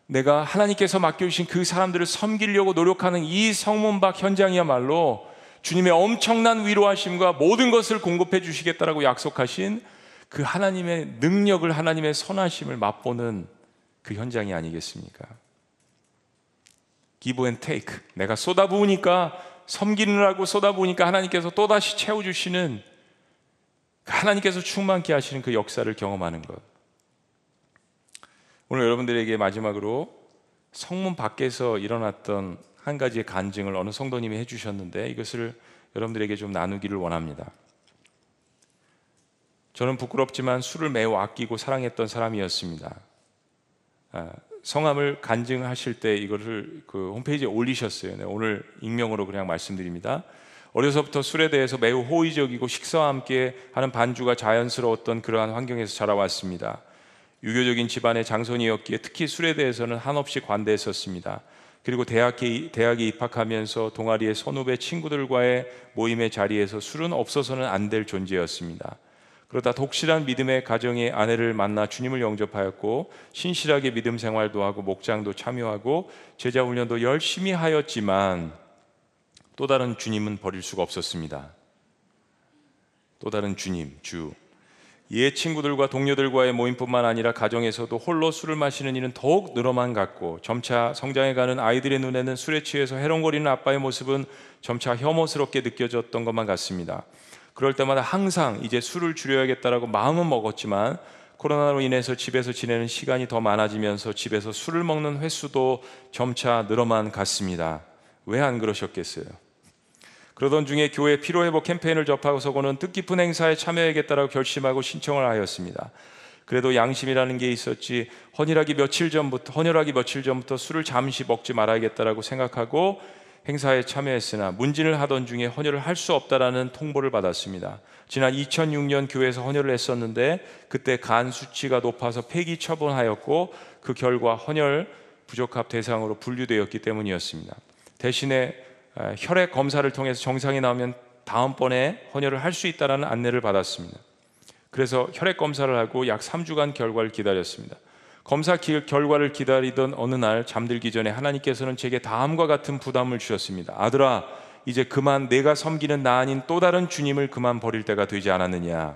내가 하나님께서 맡겨주신 그 사람들을 섬기려고 노력하는 이 성문 밖 현장이야말로 주님의 엄청난 위로하심과 모든 것을 공급해 주시겠다라고 약속하신 그 하나님의 능력을 하나님의 선하심을 맛보는 그 현장이 아니겠습니까? give and take. 내가 쏟아부으니까 섬기느라고 쏟아부으니까 하나님께서 또다시 채워주시는 하나님께서 충만케 하시는 그 역사를 경험하는 것. 오늘 여러분들에게 마지막으로 성문 밖에서 일어났던 한 가지의 간증을 어느 성도님이 해주셨는데 이것을 여러분들에게 좀 나누기를 원합니다. 저는 부끄럽지만 술을 매우 아끼고 사랑했던 사람이었습니다. 아, 성함을 간증하실 때 이거를 그 홈페이지에 올리셨어요. 네, 오늘 익명으로 그냥 말씀드립니다. 어려서부터 술에 대해서 매우 호의적이고 식사와 함께 하는 반주가 자연스러웠던 그러한 환경에서 자라왔습니다. 유교적인 집안의 장손이었기에 특히 술에 대해서는 한없이 관대했었습니다. 그리고 대학에, 대학에 입학하면서 동아리의 선후배 친구들과의 모임의 자리에서 술은 없어서는 안 될 존재였습니다. 그러다 독실한 믿음의 가정의 아내를 만나 주님을 영접하였고 신실하게 믿음 생활도 하고 목장도 참여하고 제자 훈련도 열심히 하였지만 또 다른 주님은 버릴 수가 없었습니다. 또 다른 주님, 주. 옛 친구들과 동료들과의 모임뿐만 아니라 가정에서도 홀로 술을 마시는 일은 더욱 늘어만 갔고 점차 성장해가는 아이들의 눈에는 술에 취해서 해롱거리는 아빠의 모습은 점차 혐오스럽게 느껴졌던 것만 같습니다. 그럴 때마다 항상 이제 술을 줄여야겠다라고 마음은 먹었지만 코로나로 인해서 집에서 지내는 시간이 더 많아지면서 집에서 술을 먹는 횟수도 점차 늘어만 갔습니다. 왜 안 그러셨겠어요? 그러던 중에 교회 피로회복 캠페인을 접하고서는 뜻깊은 행사에 참여해야겠다라고 결심하고 신청을 하였습니다. 그래도 양심이라는 게 있었지 헌혈하기 며칠 전부터 헌혈하기 며칠 전부터 술을 잠시 먹지 말아야겠다라고 생각하고 행사에 참여했으나 문진을 하던 중에 헌혈을 할 수 없다라는 통보를 받았습니다. 지난 2006년 교회에서 헌혈을 했었는데 그때 간 수치가 높아서 폐기 처분하였고 그 결과 헌혈 부적합 대상으로 분류되었기 때문이었습니다. 대신에 혈액 검사를 통해서 정상이 나오면 다음번에 헌혈을 할 수 있다라는 안내를 받았습니다. 그래서 혈액 검사를 하고 약 3주간 결과를 기다렸습니다. 검사 기- 결과를 기다리던 어느 날 잠들기 전에 하나님께서는 제게 다음과 같은 부담을 주셨습니다. 아들아, 이제 그만 내가 섬기는 나 아닌 또 다른 주님을 그만 버릴 때가 되지 않았느냐.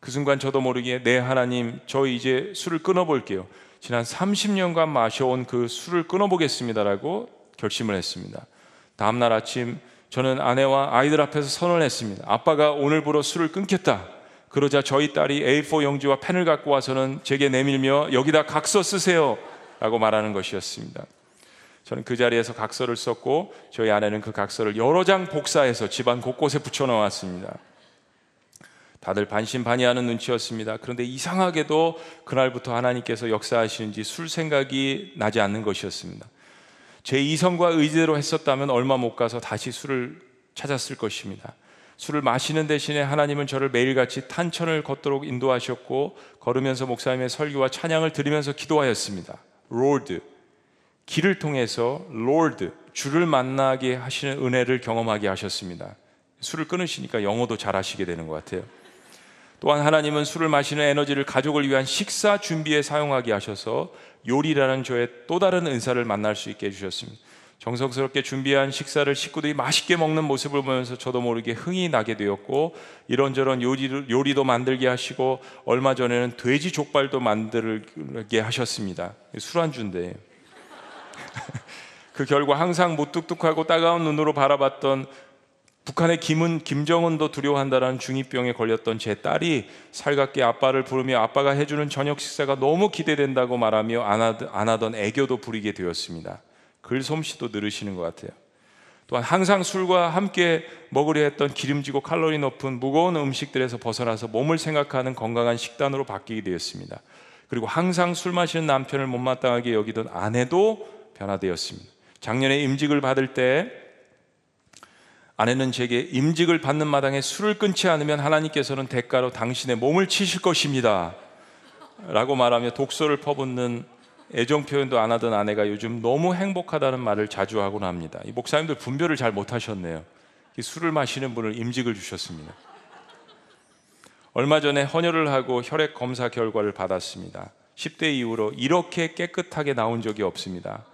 그 순간 저도 모르게 네 하나님 저 이제 술을 끊어볼게요. 지난 30년간 마셔온 그 술을 끊어보겠습니다라고 결심을 했습니다. 다음 날 아침 저는 아내와 아이들 앞에서 선언했습니다. 아빠가 오늘부로 술을 끊겠다. 그러자 저희 딸이 A4 용지와 펜을 갖고 와서는 제게 내밀며 여기다 각서 쓰세요. 라고 말하는 것이었습니다. 저는 그 자리에서 각서를 썼고 저희 아내는 그 각서를 여러 장 복사해서 집안 곳곳에 붙여 놓았습니다. 다들 반신반의하는 눈치였습니다. 그런데 이상하게도 그날부터 하나님께서 역사하시는지 술 생각이 나지 않는 것이었습니다. 제 이성과 의지대로 했었다면 얼마 못 가서 다시 술을 찾았을 것입니다. 술을 마시는 대신에 하나님은 저를 매일같이 탄천을 걷도록 인도하셨고 걸으면서 목사님의 설교와 찬양을 들으면서 기도하였습니다. road 길을 통해서 Lord 주를 만나게 하시는 은혜를 경험하게 하셨습니다. 술을 끊으시니까 영어도 잘하시게 되는 것 같아요. 또한 하나님은 술을 마시는 에너지를 가족을 위한 식사 준비에 사용하게 하셔서 요리라는 저의 또 다른 은사를 만날 수 있게 해주셨습니다. 정성스럽게 준비한 식사를 식구들이 맛있게 먹는 모습을 보면서 저도 모르게 흥이 나게 되었고 이런저런 요리를, 요리도 만들게 하시고 얼마 전에는 돼지 족발도 만들게 하셨습니다. 술안주인데 그 결과 항상 무뚝뚝하고 따가운 눈으로 바라봤던 북한의 김은 김정은도 두려워한다라는 중이병에 걸렸던 제 딸이 살갑게 아빠를 부르며 아빠가 해주는 저녁 식사가 너무 기대된다고 말하며 안, 하던, 안 하던 애교도 부리게 되었습니다. 글솜씨도 늘으시는 것 같아요. 또한 항상 술과 함께 먹으려 했던 기름지고 칼로리 높은 무거운 음식들에서 벗어나서 몸을 생각하는 건강한 식단으로 바뀌게 되었습니다. 그리고 항상 술 마시는 남편을 못마땅하게 여기던 아내도 변화되었습니다. 작년에 임직을 받을 때 아내는 제게 임직을 받는 마당에 술을 끊지 않으면 하나님께서는 대가로 당신의 몸을 치실 것입니다. 라고 말하며 독소를 퍼붓는 애정 표현도 안 하던 아내가 요즘 너무 행복하다는 말을 자주 하곤 합니다. 이 목사님들 분별을 잘 못하셨네요. 이 술을 마시는 분을 임직을 주셨습니다. 얼마 전에 헌혈을 하고 혈액 검사 결과를 받았습니다. 10대 이후로 이렇게 깨끗하게 나온 적이 없습니다.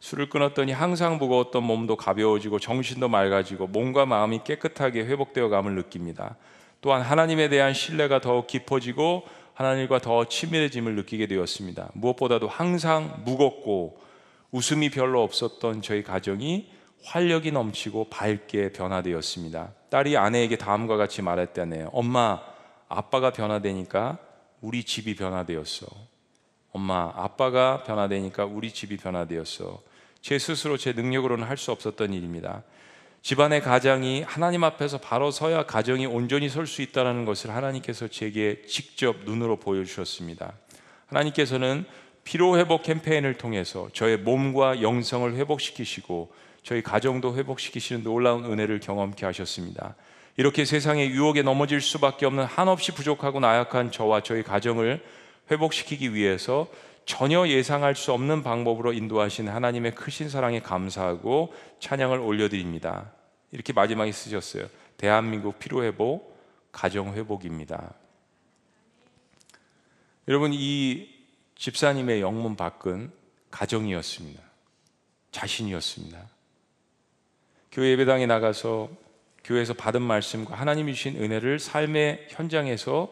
술을 끊었더니 항상 무거웠던 몸도 가벼워지고 정신도 맑아지고 몸과 마음이 깨끗하게 회복되어 감을 느낍니다. 또한 하나님에 대한 신뢰가 더욱 깊어지고 하나님과 더 친밀해짐을 느끼게 되었습니다. 무엇보다도 항상 무겁고 웃음이 별로 없었던 저희 가정이 활력이 넘치고 밝게 변화되었습니다. 딸이 아내에게 다음과 같이 말했다네요. 엄마, 아빠가 변화되니까 우리 집이 변화되었어. 엄마, 아빠가 변화되니까 우리 집이 변화되었어. 제 스스로 제 능력으로는 할 수 없었던 일입니다. 집안의 가장이 하나님 앞에서 바로 서야 가정이 온전히 설 수 있다는 것을 하나님께서 제게 직접 눈으로 보여주셨습니다. 하나님께서는 피로 회복 캠페인을 통해서 저의 몸과 영성을 회복시키시고 저희 가정도 회복시키시는 놀라운 은혜를 경험케 하셨습니다. 이렇게 세상의 유혹에 넘어질 수밖에 없는 한없이 부족하고 나약한 저와 저희 가정을 회복시키기 위해서 전혀 예상할 수 없는 방법으로 인도하신 하나님의 크신 사랑에 감사하고 찬양을 올려드립니다. 이렇게 마지막에 쓰셨어요. 대한민국 피로회복, 가정회복입니다. 여러분, 이 집사님의 영문 밖은 가정이었습니다. 자신이었습니다. 교회 예배당에 나가서 교회에서 받은 말씀과 하나님이 주신 은혜를 삶의 현장에서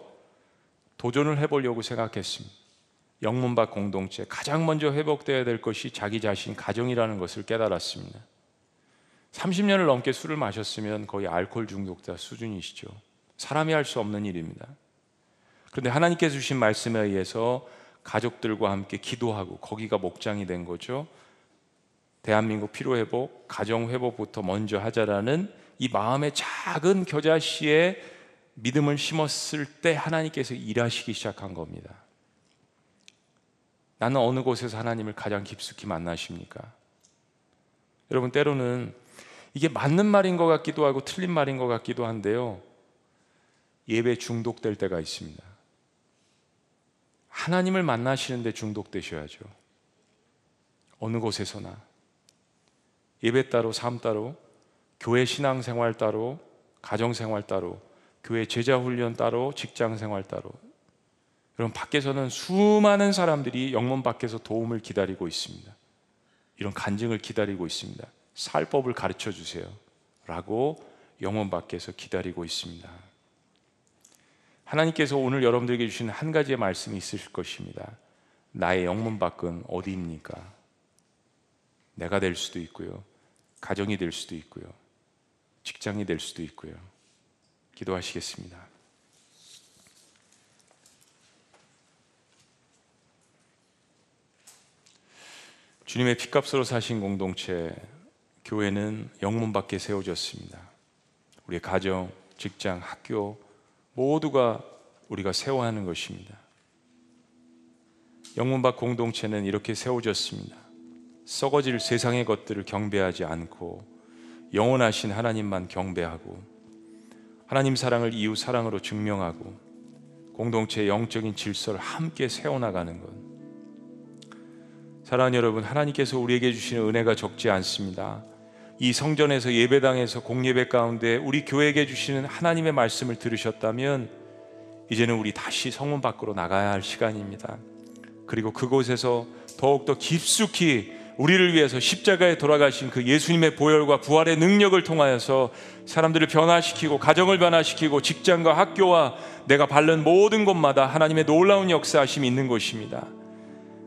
도전을 해보려고 생각했습니다. 영문박 공동체 가장 먼저 회복되어야 될 것이 자기 자신 가정이라는 것을 깨달았습니다. 30년을 넘게 술을 마셨으면 거의 알코올 중독자 수준이시죠. 사람이 할 수 없는 일입니다. 그런데 하나님께서 주신 말씀에 의해서 가족들과 함께 기도하고 거기가 목장이 된 거죠. 대한민국 피로 회복, 가정 회복부터 먼저 하자라는 이 마음의 작은 겨자씨에 믿음을 심었을 때 하나님께서 일하시기 시작한 겁니다. 나는 어느 곳에서 하나님을 가장 깊숙이 만나십니까? 여러분 때로는 이게 맞는 말인 것 같기도 하고 틀린 말인 것 같기도 한데요. 예배 중독될 때가 있습니다. 하나님을 만나시는데 중독되셔야죠. 어느 곳에서나 예배 따로 삶 따로 교회 신앙 생활 따로 가정 생활 따로 교회 제자 훈련 따로 직장 생활 따로 여러분 밖에서는 수많은 사람들이 영문 밖에서 도움을 기다리고 있습니다. 이런 간증을 기다리고 있습니다. 살법을 가르쳐 주세요. 라고 영문 밖에서 기다리고 있습니다. 하나님께서 오늘 여러분들에게 주신 한 가지의 말씀이 있으실 것입니다. 나의 영문 밖은 어디입니까? 내가 될 수도 있고요. 가정이 될 수도 있고요. 직장이 될 수도 있고요. 기도하시겠습니다. 주님의 피값으로 사신 공동체 교회는 영문 밖에 세워졌습니다. 우리의 가정, 직장, 학교 모두가 우리가 세워야 하는 것입니다. 영문 밖 공동체는 이렇게 세워졌습니다. 썩어질 세상의 것들을 경배하지 않고 영원하신 하나님만 경배하고 하나님 사랑을 이웃 사랑으로 증명하고 공동체의 영적인 질서를 함께 세워나가는 것. 사랑하는 여러분, 하나님께서 우리에게 주시는 은혜가 적지 않습니다. 이 성전에서 예배당에서 공예배 가운데 우리 교회에게 주시는 하나님의 말씀을 들으셨다면 이제는 우리 다시 성문 밖으로 나가야 할 시간입니다. 그리고 그곳에서 더욱더 깊숙이 우리를 위해서 십자가에 돌아가신 그 예수님의 보혈과 부활의 능력을 통하여서 사람들을 변화시키고 가정을 변화시키고 직장과 학교와 내가 밟는 모든 곳마다 하나님의 놀라운 역사하심이 있는 곳입니다.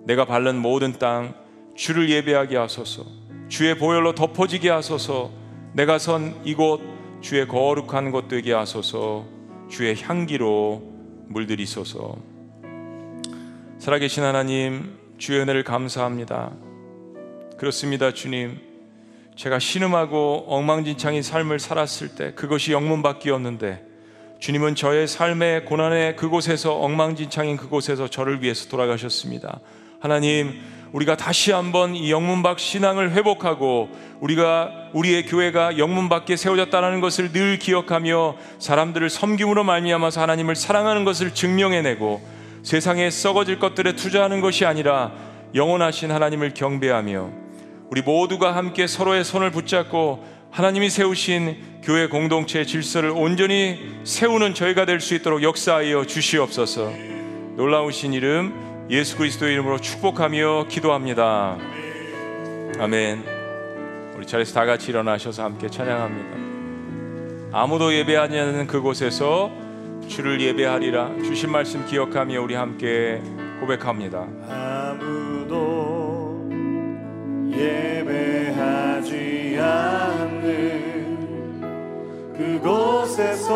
내가 밟는 모든 땅 주를 예배하게 하소서. 주의 보혈로 덮어지게 하소서. 내가 선 이곳 주의 거룩한 곳 되게 하소서. 주의 향기로 물들이소서. 살아계신 하나님, 주의 은혜를 감사합니다. 그렇습니다, 주님. 제가 신음하고 엉망진창인 삶을 살았을 때 그것이 영문밖이었는데 주님은 저의 삶의 고난의 그곳에서 엉망진창인 그곳에서 저를 위해서 돌아가셨습니다. 하나님, 우리가 다시 한번 이 영문밖 신앙을 회복하고 우리가 우리의 교회가 영문밖에 세워졌다는 것을 늘 기억하며 사람들을 섬김으로 말미암아서 하나님을 사랑하는 것을 증명해내고 세상에 썩어질 것들에 투자하는 것이 아니라 영원하신 하나님을 경배하며 우리 모두가 함께 서로의 손을 붙잡고 하나님이 세우신 교회 공동체의 질서를 온전히 세우는 저희가 될 수 있도록 역사하여 주시옵소서. 놀라우신 이름 예수 그리스도의 이름으로 축복하며 기도합니다. 아멘. 우리 자리에서 다 같이 일어나셔서 함께 찬양합니다. 아무도 예배하지 않는 그곳에서 주를 예배하리라 주신 말씀 기억하며 우리 함께 고백합니다. 아무도 예배하지 않는 그곳에서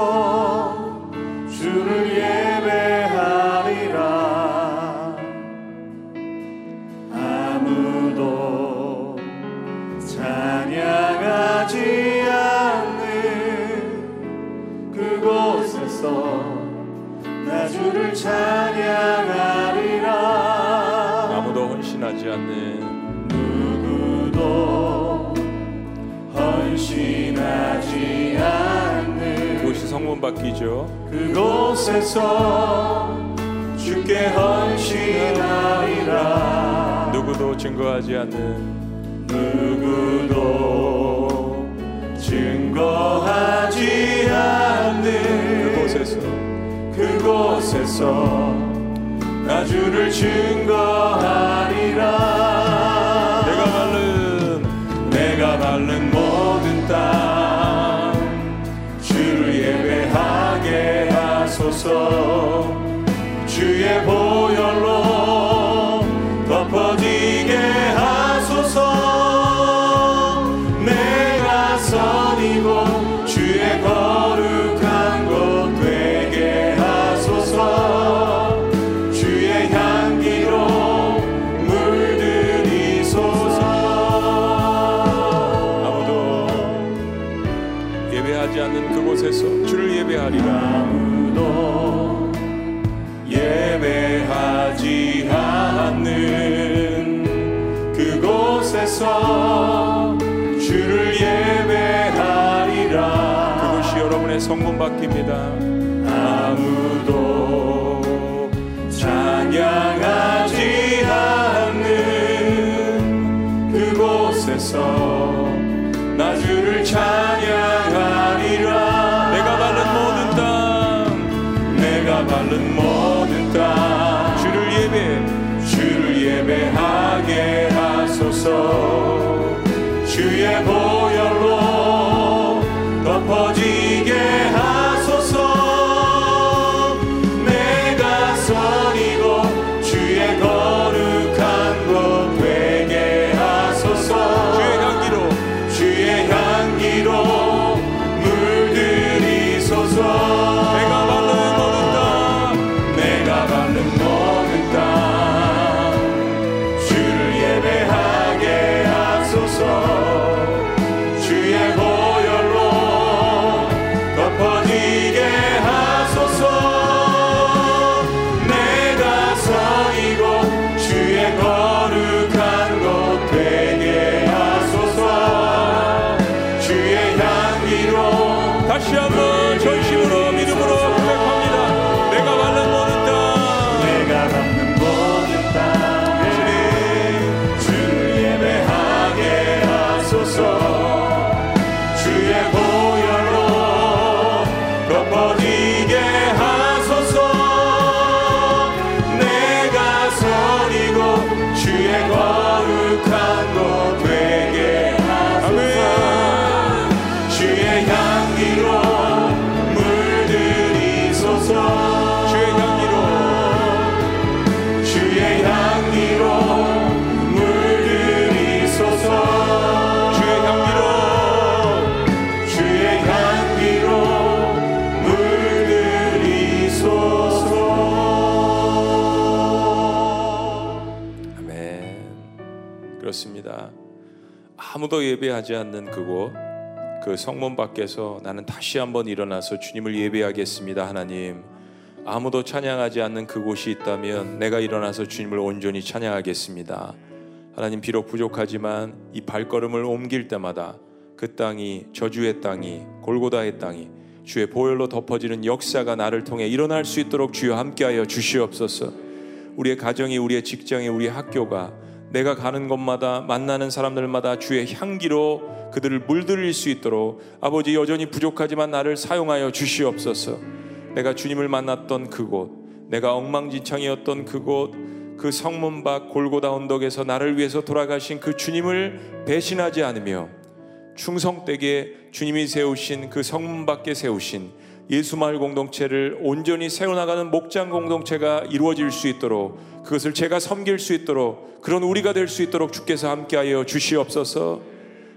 주를 예배하리 찬양하지 않는 그곳에서 나 주를 찬양하리라 아무도 헌신하지 않는 누구도 헌신하지 않는 그곳이 성문 밖이죠. 그곳에서 주께 헌신하리라 누구도 증거하지 않는 누구도 증거하지 않는 그곳에서. 그곳에서 나 주를 증거하리라. 내가 바른 내가 밟는 모든 땅 주를 예배하게 하소서 예배하리라. 아무도 예배하지 않는 그곳에서 주를 예배하리라 그곳이 여러분의 성문 밖입니다. 예배하지 않는 그곳 그 성문 밖에서 나는 다시 한번 일어나서 주님을 예배하겠습니다 하나님 아무도 찬양하지 않는 그곳이 있다면 내가 일어나서 주님을 온전히 찬양하겠습니다 하나님 비록 부족하지만 이 발걸음을 옮길 때마다 그 땅이 저주의 땅이 골고다의 땅이 주의 보혈로 덮어지는 역사가 나를 통해 일어날 수 있도록 주여 함께하여 주시옵소서. 우리의 가정이 우리의 직장이 우리의 학교가 내가 가는 곳마다 만나는 사람들마다 주의 향기로 그들을 물들일 수 있도록 아버지 여전히 부족하지만 나를 사용하여 주시옵소서. 내가 주님을 만났던 그곳, 내가 엉망진창이었던 그곳, 그 성문 밖 골고다 언덕에서 나를 위해서 돌아가신 그 주님을 배신하지 않으며 충성되게 주님이 세우신 그 성문 밖에 세우신 예수마을 공동체를 온전히 세워나가는 목장 공동체가 이루어질 수 있도록 그것을 제가 섬길 수 있도록 그런 우리가 될 수 있도록 주께서 함께하여 주시옵소서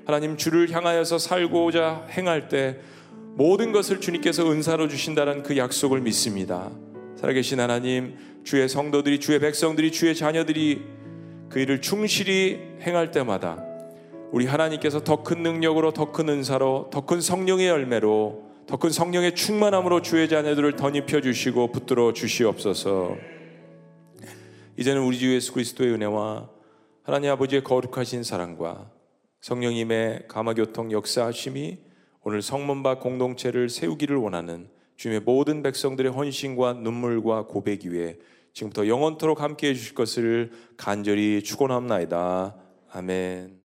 하나님 주를 향하여서 살고자 행할 때 모든 것을 주님께서 은사로 주신다는 그 약속을 믿습니다 살아계신 하나님 주의 성도들이 주의 백성들이 주의 자녀들이 그 일을 충실히 행할 때마다 우리 하나님께서 더 큰 능력으로 더 큰 은사로 더 큰 성령의 열매로 더 큰 성령의 충만함으로 주의 자녀들을 덧입혀 주시고 붙들어 주시옵소서. 이제는 우리 주 예수 그리스도의 은혜와 하나님 아버지의 거룩하신 사랑과 성령님의 감화교통 역사하심이 오늘 성문 밖 공동체를 세우기를 원하는 주님의 모든 백성들의 헌신과 눈물과 고백 위에 지금부터 영원토록 함께 해 주실 것을 간절히 축원합나이다. 아멘.